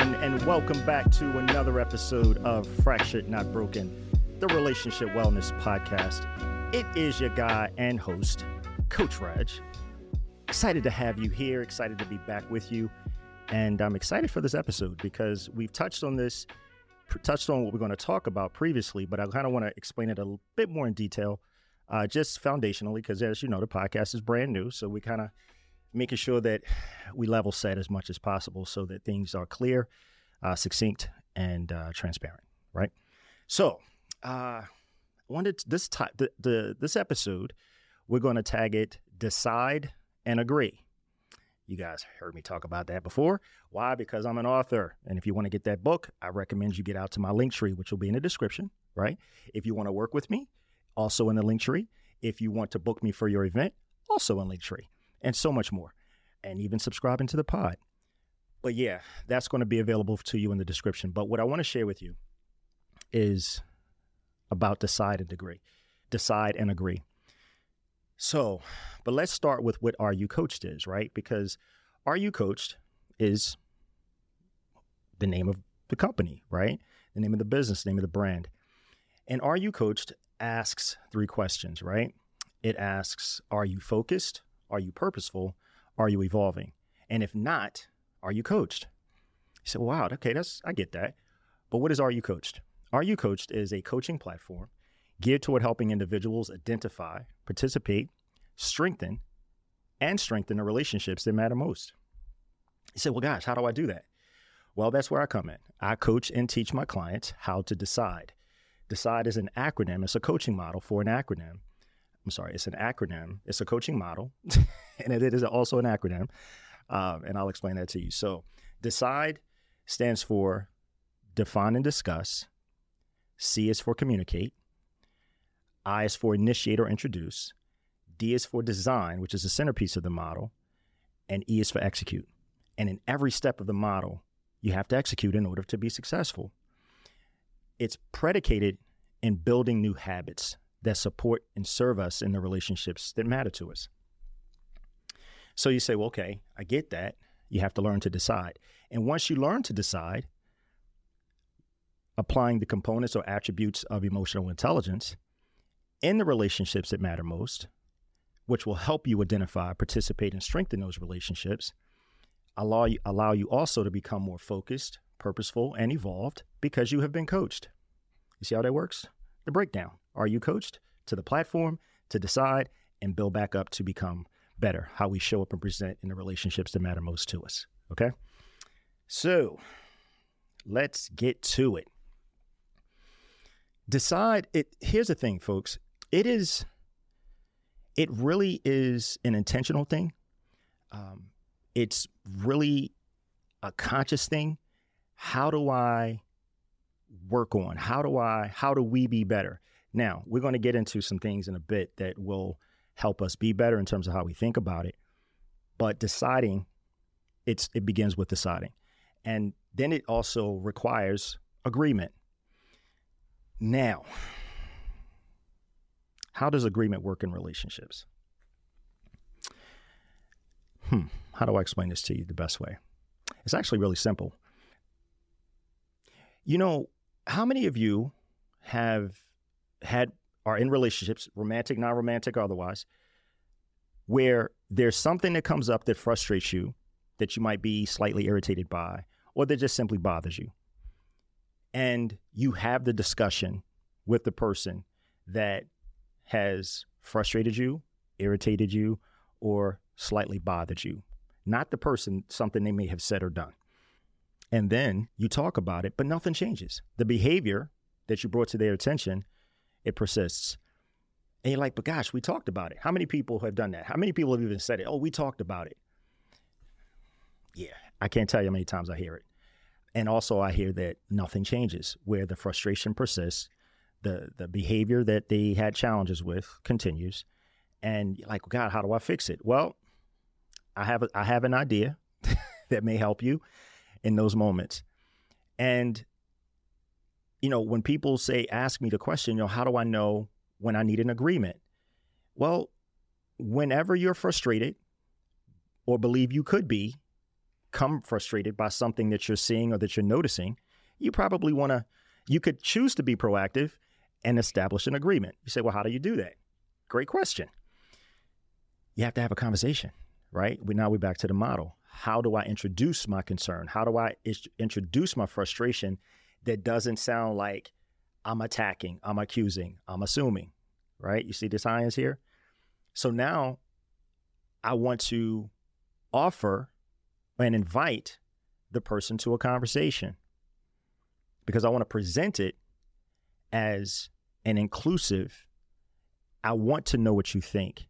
everyone, and welcome back to another episode of Fractured Not Broken, the Relationship Wellness Podcast. It is your guy and host, Coach Reg. Excited to have you here, excited to be back with you. And I'm excited for this episode because we've touched on this, touched on what we're going to talk about previously, but I kind of want to explain it a bit more in detail, uh, just foundationally, because as you know, the podcast is brand new. So we kind of making sure that we level set as much as possible so that things are clear, uh, succinct, and uh, transparent. Right. So, uh, wanted this type the, the this episode, we're going to tag it "DCIDE and Agree." You guys heard me talk about that before. Why? Because I'm an author, and if you want to get that book, I recommend you get out to my link tree, which will be in the description. Right. If you want to work with me, also in the link tree. If you want to book me for your event, also in link tree and so much more, and even subscribing to the pod. But yeah, that's going to be available to you in the description. But what I want to share with you is about decide and agree. Decide and agree. So, but let's start with what Are You Coached is, right? Because Are You Coached is the name of the company, right? The name of the business, the name of the brand. And Are You Coached asks three questions, right? It asks, Are you focused? Are you purposeful? Are you evolving? And if not, are you coached? You say, wow, okay, that's I get that. But what is Are You Coached? Are You Coached is a coaching platform geared toward helping individuals identify, participate, strengthen, and strengthen the relationships that matter most. You say, well, gosh, how do I do that? Well, that's where I come in. I coach and teach my clients how to decide. Decide is an acronym, it's a coaching model for an acronym I'm sorry, it's an acronym. It's a coaching model, and it is also an acronym. Um, and I'll explain that to you. So, DCIDE stands for define and discuss. C is for communicate. I is for initiate or introduce. D is for design, which is the centerpiece of the model. And E is for execute. And in every step of the model, you have to execute in order to be successful. It's predicated in building new habits that support and serve us in the relationships that matter to us. So you say, well, okay, I get that. You have to learn to decide. And once you learn to decide, applying the components or attributes of emotional intelligence in the relationships that matter most, which will help you identify, participate, and strengthen those relationships, allow you, allow you also to become more focused, purposeful, and evolved because you have been coached. You see how that works? The breakdown. Are you coached to the platform to decide and build back up to become better? How we show up and present in the relationships that matter most to us. Okay. So let's get to it. Decide it. Here's the thing, folks. It is, it really is an intentional thing. Um, it's really a conscious thing. How do I work on? How do I, how do we be better? Now, we're going to get into some things in a bit that will help us be better in terms of how we think about it. But deciding, it's it begins with deciding. And then it also requires agreement. Now, how does agreement work in relationships? Hmm, how do I explain this to you the best way? It's actually really simple. You know, how many of you have had are in relationships, romantic, non-romantic, otherwise, where there's something that comes up that frustrates you, that you might be slightly irritated by, or that just simply bothers you. And you have the discussion with the person that has frustrated you, irritated you, or slightly bothered you. Not the person, something they may have said or done. And then you talk about it, but nothing changes. The behavior that you brought to their attention it persists. And you're like, but gosh, we talked about it. How many people have done that? How many people have even said it? Oh, we talked about it. Yeah, I can't tell you how many times I hear it. And also, I hear that nothing changes, where the frustration persists, the the behavior that they had challenges with continues, and you're like, God, how do I fix it? Well, I have a, I have an idea that may help you in those moments, and you know, when people say, ask me the question, you know, how do I know when I need an agreement? Well, whenever you're frustrated or believe you could be, come frustrated by something that you're seeing or that you're noticing, you probably want to, you could choose to be proactive and establish an agreement. You say, well, how do you do that? Great question. You have to have a conversation, right? We, now we're back to the model. How do I introduce my concern? How do I is- introduce my frustration that doesn't sound like I'm attacking, I'm accusing, I'm assuming, right? You see the science here? So now I want to offer and invite the person to a conversation because I want to present it as an inclusive. I want to know what you think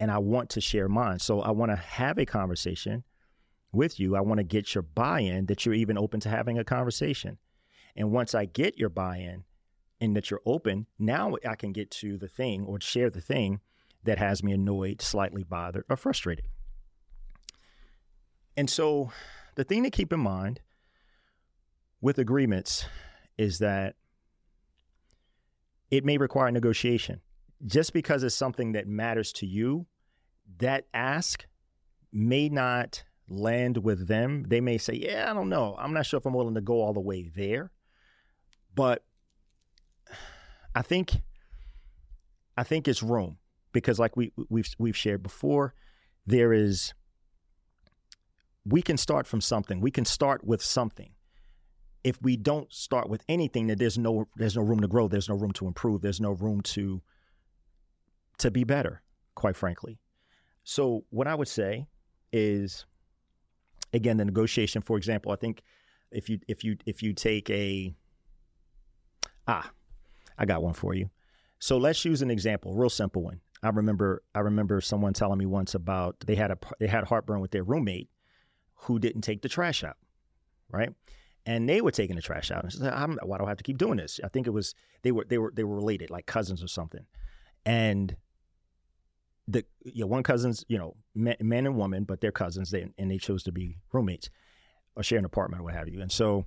and I want to share mine. So I want to have a conversation with you. I want to get your buy in that you're even open to having a conversation. And once I get your buy in and that you're open, now I can get to the thing or share the thing that has me annoyed, slightly bothered, or frustrated. And so the thing to keep in mind with agreements is that it may require negotiation. Just because it's something that matters to you, that ask may not land with them. They may say, Yeah, I don't know. I'm not sure if I'm willing to go all the way there. But I think I think it's room because like we we've we've shared before, there is we can start from something. We can start with something. If we don't start with anything, then there's no there's no room to grow. There's no room to improve. There's no room to to be better, quite frankly. So what I would say is again the negotiation, for example, I think if you if you if you take a ah, I got one for you. So let's use an example, real simple one. I remember I remember someone telling me once about they had a they had heartburn with their roommate who didn't take the trash out, right? And they were taking the trash out. And I said, why do I have to keep doing this? I think it was they were they were they were related, like cousins or something. And the you know, one cousin's you know man, man and woman, but they're cousins. They and they chose to be roommates or share an apartment or what have you. And so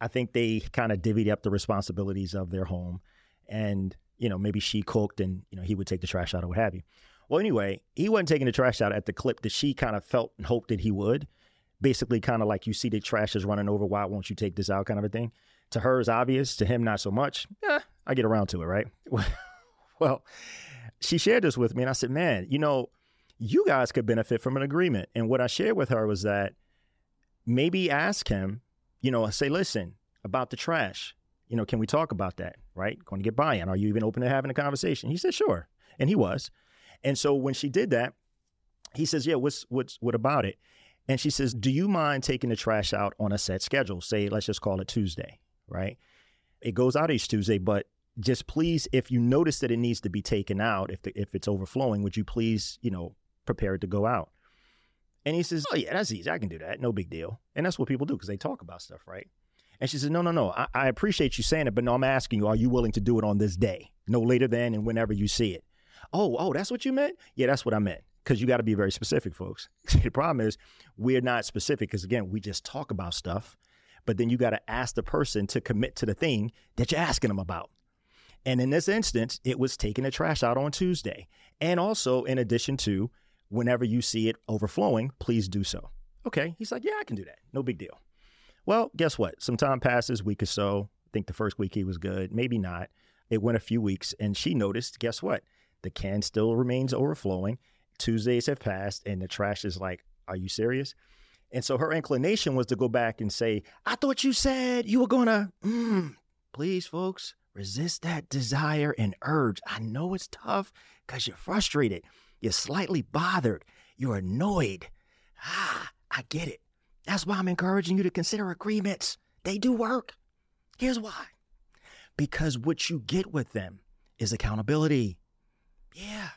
I think they kind of divvied up the responsibilities of their home, and you know maybe she cooked and you know he would take the trash out or what have you. Well, anyway, he wasn't taking the trash out at the clip that she kind of felt and hoped that he would basically kind of like you see the trash is running over. Why won't you take this out? Kind of a thing. To her is obvious. To him, not so much. Yeah, I get around to it, right? well, she shared this with me, and I said, man, you know, you guys could benefit from an agreement. And what I shared with her was that maybe ask him, you know, say, listen, about the trash. You know, can we talk about that? Right? Going to get buy-in. Are you even open to having a conversation? He said, sure. And he was. And so when she did that, he says, yeah, what's what's what about it? And she says, Do you mind taking the trash out on a set schedule? Say, let's just call it Tuesday, right? It goes out each Tuesday, but just please, if you notice that it needs to be taken out, if the, if it's overflowing, would you please, you know, prepare it to go out? And he says, Oh yeah, that's easy. I can do that. No big deal. And that's what people do because they talk about stuff, right? And she says, No, no, no. I, I appreciate you saying it, but no, I'm asking you, are you willing to do it on this day? No later than and whenever you see it. Oh, oh, that's what you meant? Yeah, that's what I meant because you got to be very specific, folks. the problem is we're not specific because, again, we just talk about stuff, but then you got to ask the person to commit to the thing that you're asking them about. And in this instance, it was taking the trash out on Tuesday. And also, in addition to, whenever you see it overflowing, please do so. Okay. He's like, yeah, I can do that. No big deal. Well, guess what? Some time passes, week or so. I think the first week he was good, maybe not. It went a few weeks, and she noticed, guess what? The can still remains overflowing. Tuesdays have passed and the trash is like, are you serious? And so her inclination was to go back and say, I thought you said you were going to, mm, please, folks, resist that desire and urge. I know it's tough because you're frustrated. You're slightly bothered. You're annoyed. Ah, I get it. That's why I'm encouraging you to consider agreements. They do work. Here's why because what you get with them is accountability. Yeah.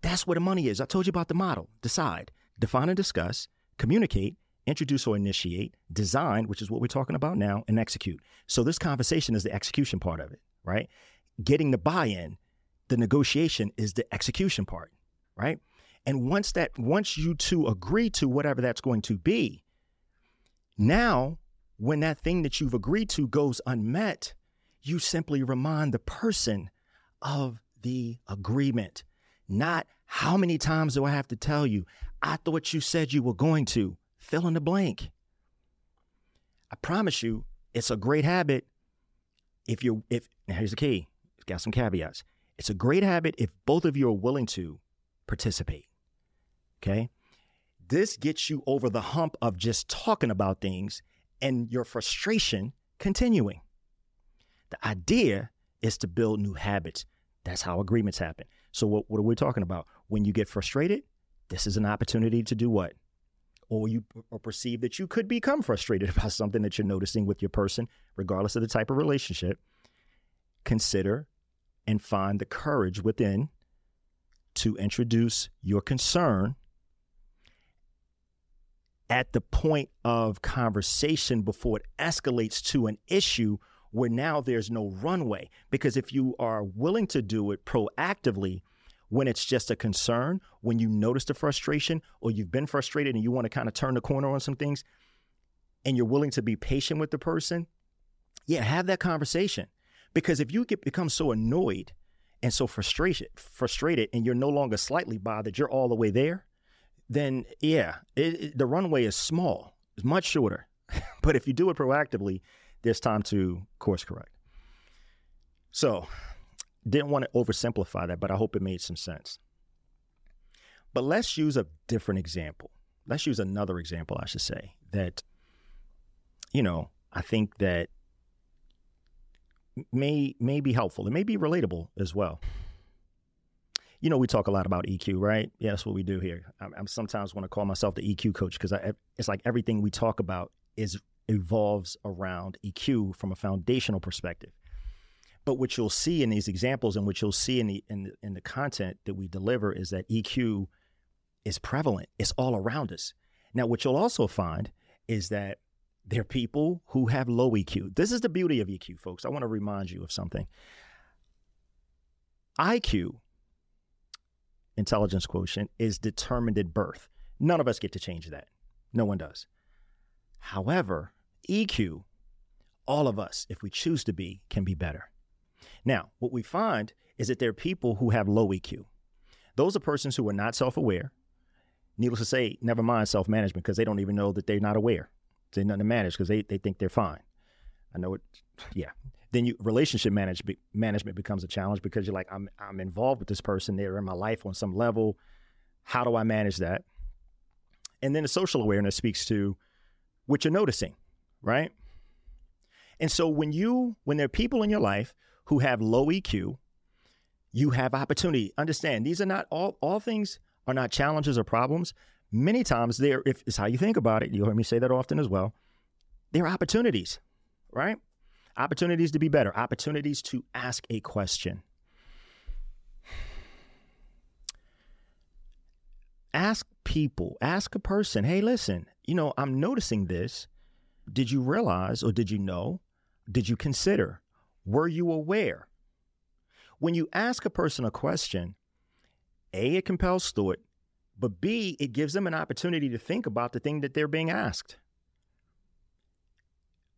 That's where the money is. I told you about the model. Decide, define and discuss, communicate, introduce or initiate, design, which is what we're talking about now, and execute. So this conversation is the execution part of it, right? Getting the buy-in, the negotiation is the execution part, right? And once that once you two agree to whatever that's going to be, now when that thing that you've agreed to goes unmet, you simply remind the person of the agreement, not how many times do I have to tell you? I thought you said you were going to. fill in the blank. I promise you, it's a great habit if you're if now here's the key. It's got some caveats. It's a great habit if both of you are willing to participate. Okay? This gets you over the hump of just talking about things and your frustration continuing. The idea is to build new habits. That's how agreements happen. So, what, what are we talking about? When you get frustrated, this is an opportunity to do what? Or you or perceive that you could become frustrated about something that you're noticing with your person, regardless of the type of relationship. Consider and find the courage within to introduce your concern at the point of conversation before it escalates to an issue where now there's no runway. Because if you are willing to do it proactively, when it's just a concern, when you notice the frustration or you've been frustrated and you want to kind of turn the corner on some things, and you're willing to be patient with the person, yeah, have that conversation. Because if you get become so annoyed and so frustrated, frustrated, and you're no longer slightly bothered, you're all the way there, then yeah, it, it, the runway is small. It's much shorter. but if you do it proactively, there's time to course correct. So, didn't want to oversimplify that, but I hope it made some sense. But let's use a different example. Let's use another example, I should say, that, you know, I think that may may be helpful. It may be relatable as well. You know, we talk a lot about EQ, right? Yeah, that's what we do here. I, I sometimes want to call myself the EQ coach because it's like everything we talk about is evolves around EQ from a foundational perspective. But what you'll see in these examples and what you'll see in the in the, in the content that we deliver is that EQ is prevalent. It's all around us. Now, what you'll also find is that there are people who have low EQ. This is the beauty of EQ, folks. I want to remind you of something. IQ, intelligence quotient, is determined at birth. None of us get to change that. No one does. However, EQ, all of us, if we choose to be, can be better. Now, what we find is that there are people who have low EQ. Those are persons who are not self aware. Needless to say, never mind self management because they don't even know that they're not aware. They're nothing manage because they, they think they're fine. I know it, yeah. Then you relationship manage, management becomes a challenge because you're like, I'm, I'm involved with this person. They're in my life on some level. How do I manage that? And then the social awareness speaks to what you're noticing, right? And so when you when there are people in your life who have low EQ, you have opportunity. Understand these are not all all things are not challenges or problems. Many times they're if it's how you think about it, you'll hear me say that often as well. They're opportunities, right? Opportunities to be better, opportunities to ask a question. Ask people, ask a person, hey, listen, you know, I'm noticing this. Did you realize or did you know? Did you consider? Were you aware? When you ask a person a question, A, it compels thought, but B, it gives them an opportunity to think about the thing that they're being asked.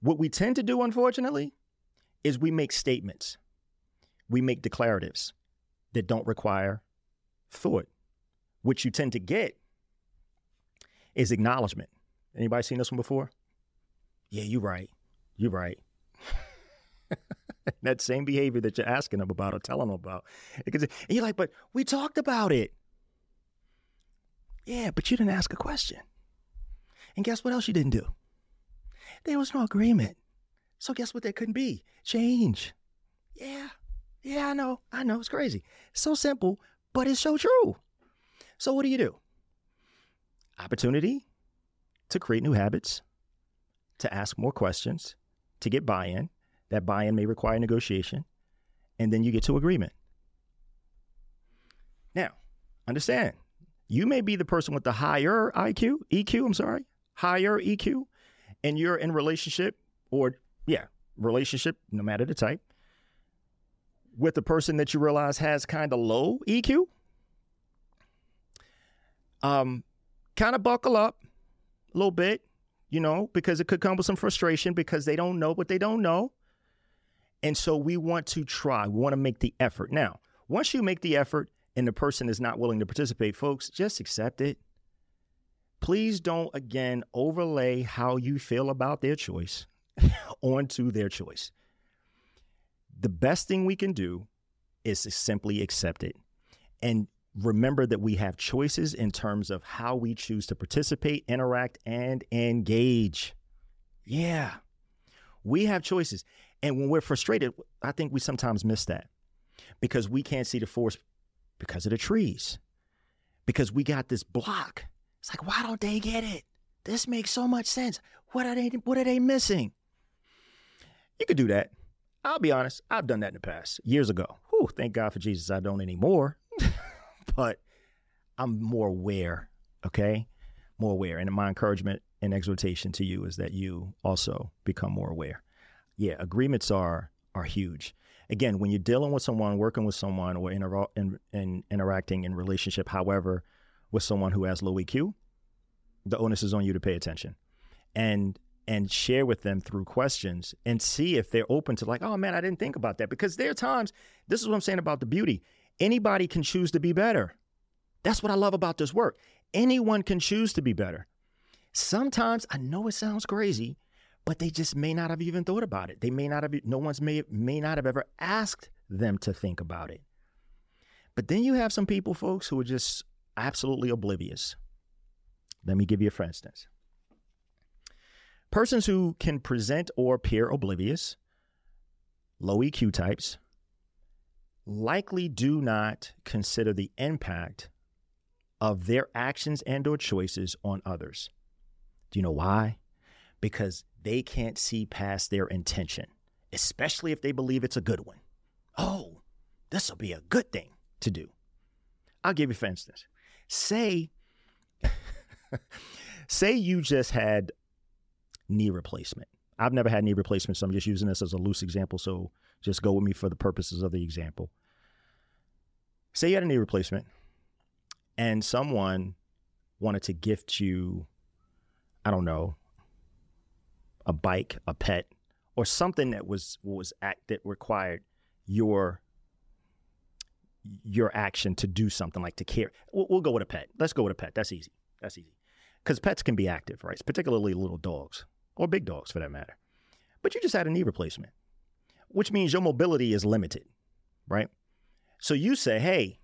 What we tend to do, unfortunately, is we make statements, we make declaratives that don't require thought. What you tend to get is acknowledgement. Anybody seen this one before? Yeah, you're right. You're right. that same behavior that you're asking them about or telling them about. And you're like, but we talked about it. Yeah, but you didn't ask a question. And guess what else you didn't do? There was no agreement. So guess what there couldn't be? Change. Yeah. Yeah, I know. I know. It's crazy. It's so simple, but it's so true. So what do you do? Opportunity to create new habits, to ask more questions, to get buy in. That buy in may require negotiation. And then you get to agreement. Now, understand, you may be the person with the higher IQ, EQ, I'm sorry, higher EQ, and you're in relationship or, yeah, relationship, no matter the type, with the person that you realize has kind of low EQ. Um, kind of buckle up a little bit you know, because it could come with some frustration because they don't know what they don't know. And so we want to try, we want to make the effort. Now, once you make the effort and the person is not willing to participate, folks, just accept it. please don't again overlay how you feel about their choice onto their choice. The best thing we can do is to simply accept it and remember that we have choices in terms of how we choose to participate, interact, and engage. Yeah, we have choices. And when we're frustrated, I think we sometimes miss that because we can't see the forest because of the trees, because we got this block. It's like, why don't they get it? This makes so much sense. What are they? What are they missing? You could do that. I'll be honest. I've done that in the past years ago. Whew, thank God for Jesus. I don't anymore. but I'm more aware, okay? More aware. And my encouragement and exhortation to you is that you also become more aware. Yeah, agreements are are huge. Again, when you're dealing with someone, working with someone, or inter- in, in, interacting in relationship, however, with someone who has low EQ, the onus is on you to pay attention and and share with them through questions and see if they're open to like, oh man, I didn't think about that. Because there are times, this is what I'm saying about the beauty. Anybody can choose to be better. That's what I love about this work. Anyone can choose to be better. Sometimes I know it sounds crazy, but they just may not have even thought about it. They may not have, no one's may, may not have ever asked them to think about it. But then you have some people, folks, who are just absolutely oblivious. Let me give you a for instance. Persons who can present or appear oblivious, low EQ types, likely do not consider the impact of their actions and or choices on others. Do you know why? Because they can't see past their intention, especially if they believe it's a good one. Oh, this will be a good thing to do. I'll give you for instance. Say say you just had knee replacement. I've never had knee replacement, so I'm just using this as a loose example. So just go with me for the purposes of the example. Say you had a knee replacement and someone wanted to gift you, I don't know, a bike, a pet, or something that was was act that required your your action to do something like to care. We'll, we'll go with a pet. Let's go with a pet. That's easy. That's easy. Because pets can be active, right? Particularly little dogs or big dogs for that matter. But you just had a knee replacement, which means your mobility is limited, right? So you say, hey,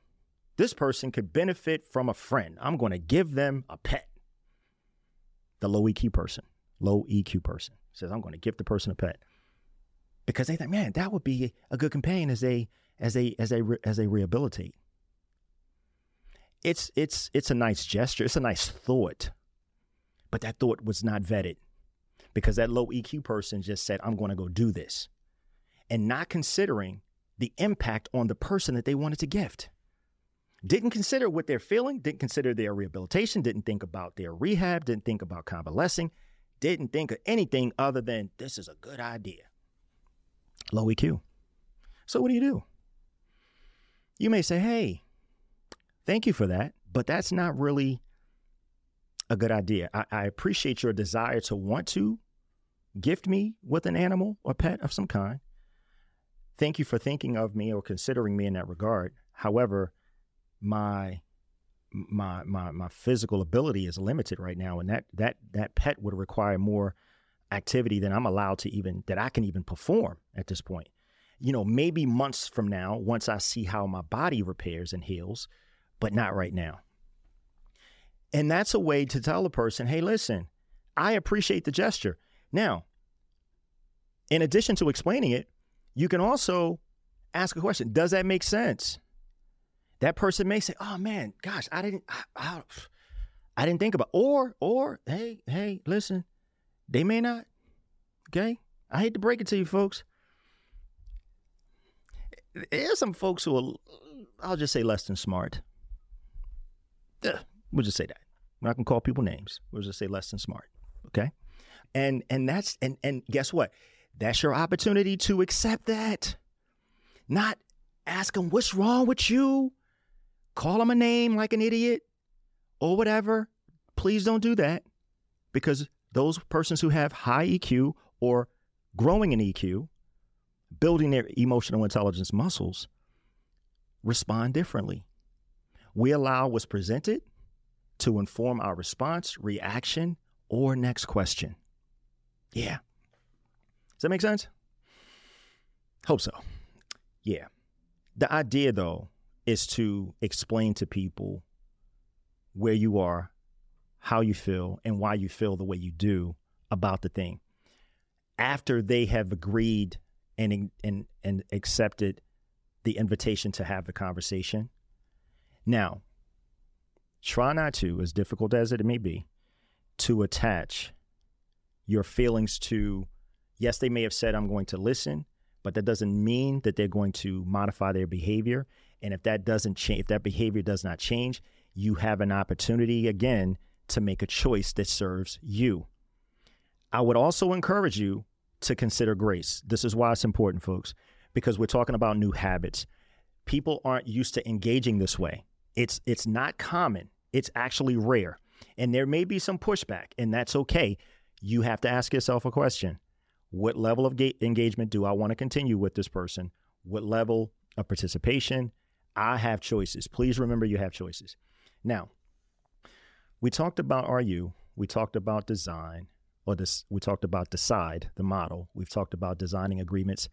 this person could benefit from a friend. I'm going to give them a pet. The low EQ person, low EQ person says, I'm going to give the person a pet because they think, man, that would be a good companion as they as they as they as they rehabilitate. It's it's it's a nice gesture. It's a nice thought, but that thought was not vetted because that low EQ person just said, I'm going to go do this. And not considering the impact on the person that they wanted to gift. Didn't consider what they're feeling, didn't consider their rehabilitation, didn't think about their rehab, didn't think about convalescing, didn't think of anything other than this is a good idea. Low EQ. So what do you do? You may say, hey, thank you for that, but that's not really a good idea. I, I appreciate your desire to want to gift me with an animal or pet of some kind. Thank you for thinking of me or considering me in that regard. However, my my my my physical ability is limited right now, and that that that pet would require more activity than I'm allowed to even that I can even perform at this point. You know, maybe months from now, once I see how my body repairs and heals, but not right now. And that's a way to tell a person, hey, listen, I appreciate the gesture. Now, in addition to explaining it, you can also ask a question Does that make sense? That person may say, "Oh man, gosh, I didn't, I, I, I didn't think about." Or, or, hey, hey, listen, they may not. Okay, I hate to break it to you, folks. There's some folks who are, I'll just say, less than smart. Ugh, we'll just say that. We're not gonna call people names. We'll just say less than smart. Okay. And and that's and and guess what? That's your opportunity to accept that. Not ask them what's wrong with you. Call them a name like an idiot or whatever. Please don't do that because those persons who have high EQ or growing in EQ, building their emotional intelligence muscles, respond differently. We allow what's presented to inform our response, reaction, or next question. Yeah. Does that make sense? Hope so. Yeah. The idea, though, is to explain to people where you are, how you feel, and why you feel the way you do about the thing. After they have agreed and and and accepted the invitation to have the conversation. Now, try not to, as difficult as it may be, to attach your feelings to yes, they may have said I'm going to listen, but that doesn't mean that they're going to modify their behavior. And if that doesn't change, if that behavior does not change, you have an opportunity again to make a choice that serves you. I would also encourage you to consider grace. This is why it's important, folks, because we're talking about new habits. People aren't used to engaging this way. It's it's not common. It's actually rare. And there may be some pushback, and that's okay. You have to ask yourself a question. What level of ga- engagement do I want to continue with this person? What level of participation? I have choices. Please remember you have choices. Now, we talked about RU, we talked about design, or this we talked about decide the model we've talked about designing agreements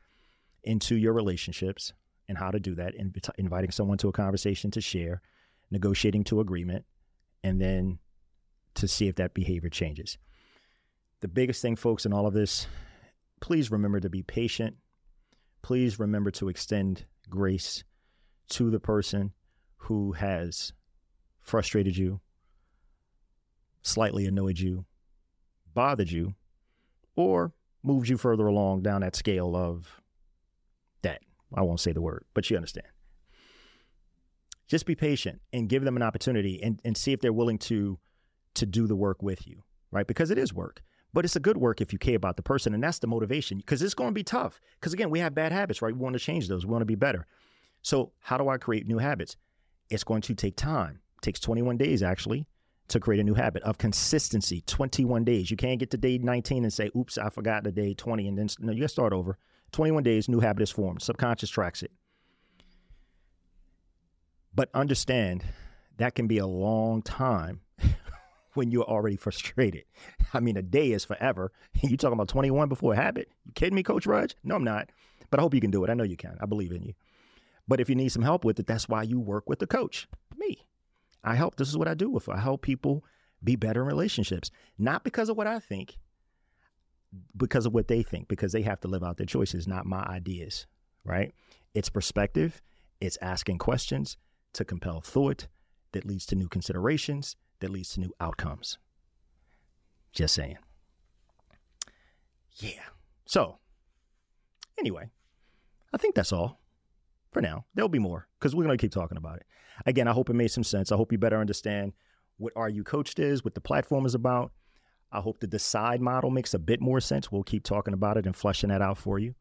into your relationships and how to do that Invi- inviting someone to a conversation to share negotiating to agreement and then to see if that behavior changes the biggest thing folks in all of this please remember to be patient please remember to extend grace to the person who has frustrated you slightly annoyed you bothered you or moved you further along down that scale of that. I won't say the word, but you understand. Just be patient and give them an opportunity and, and see if they're willing to to do the work with you, right? Because it is work. But it's a good work if you care about the person. And that's the motivation because it's going to be tough. Because again, we have bad habits, right? We want to change those. We want to be better. So, how do I create new habits? It's going to take time. It takes 21 days, actually, to create a new habit of consistency 21 days. You can't get to day 19 and say oops i forgot the day 20 and then no you gotta start over. 21 days new habit is formed. Subconscious tracks it. But understand that can be a long time when you're already frustrated. I mean a day is forever. You talking about 21 before a habit? You kidding me coach Reg? No i'm not. But i hope you can do it. I know you can. I believe in you but if you need some help with it that's why you work with the coach me I help. This is what I do with. I help people be better in relationships, not because of what I think, because of what they think, because they have to live out their choices, not my ideas. Right? It's perspective. It's asking questions to compel thought that leads to new considerations, that leads to new outcomes. Just saying. Yeah. So, anyway, I think that's all for now. There'll be more because we're going to keep talking about it. Again, I hope it made some sense. I hope you better understand what Are You Coached is, what the platform is about. I hope the DCIDE model makes a bit more sense. We'll keep talking about it and fleshing that out for you.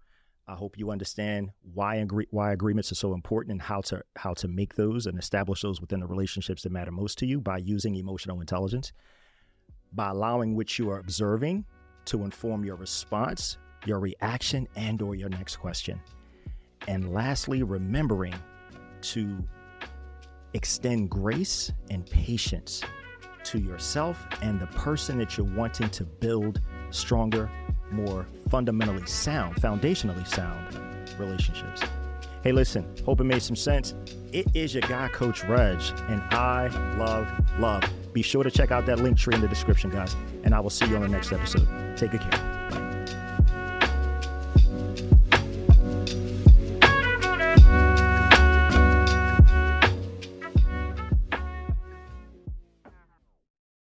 I hope you understand why agree- why agreements are so important and how to how to make those and establish those within the relationships that matter most to you by using emotional intelligence, by allowing what you are observing to inform your response, your reaction, and or your next question. And lastly, remembering to extend grace and patience to yourself and the person that you're wanting to build stronger, more fundamentally sound, foundationally sound relationships. Hey, listen, hope it made some sense. It is your guy, Coach Reg, and I love love. Be sure to check out that link tree in the description, guys, and I will see you on the next episode. Take good care.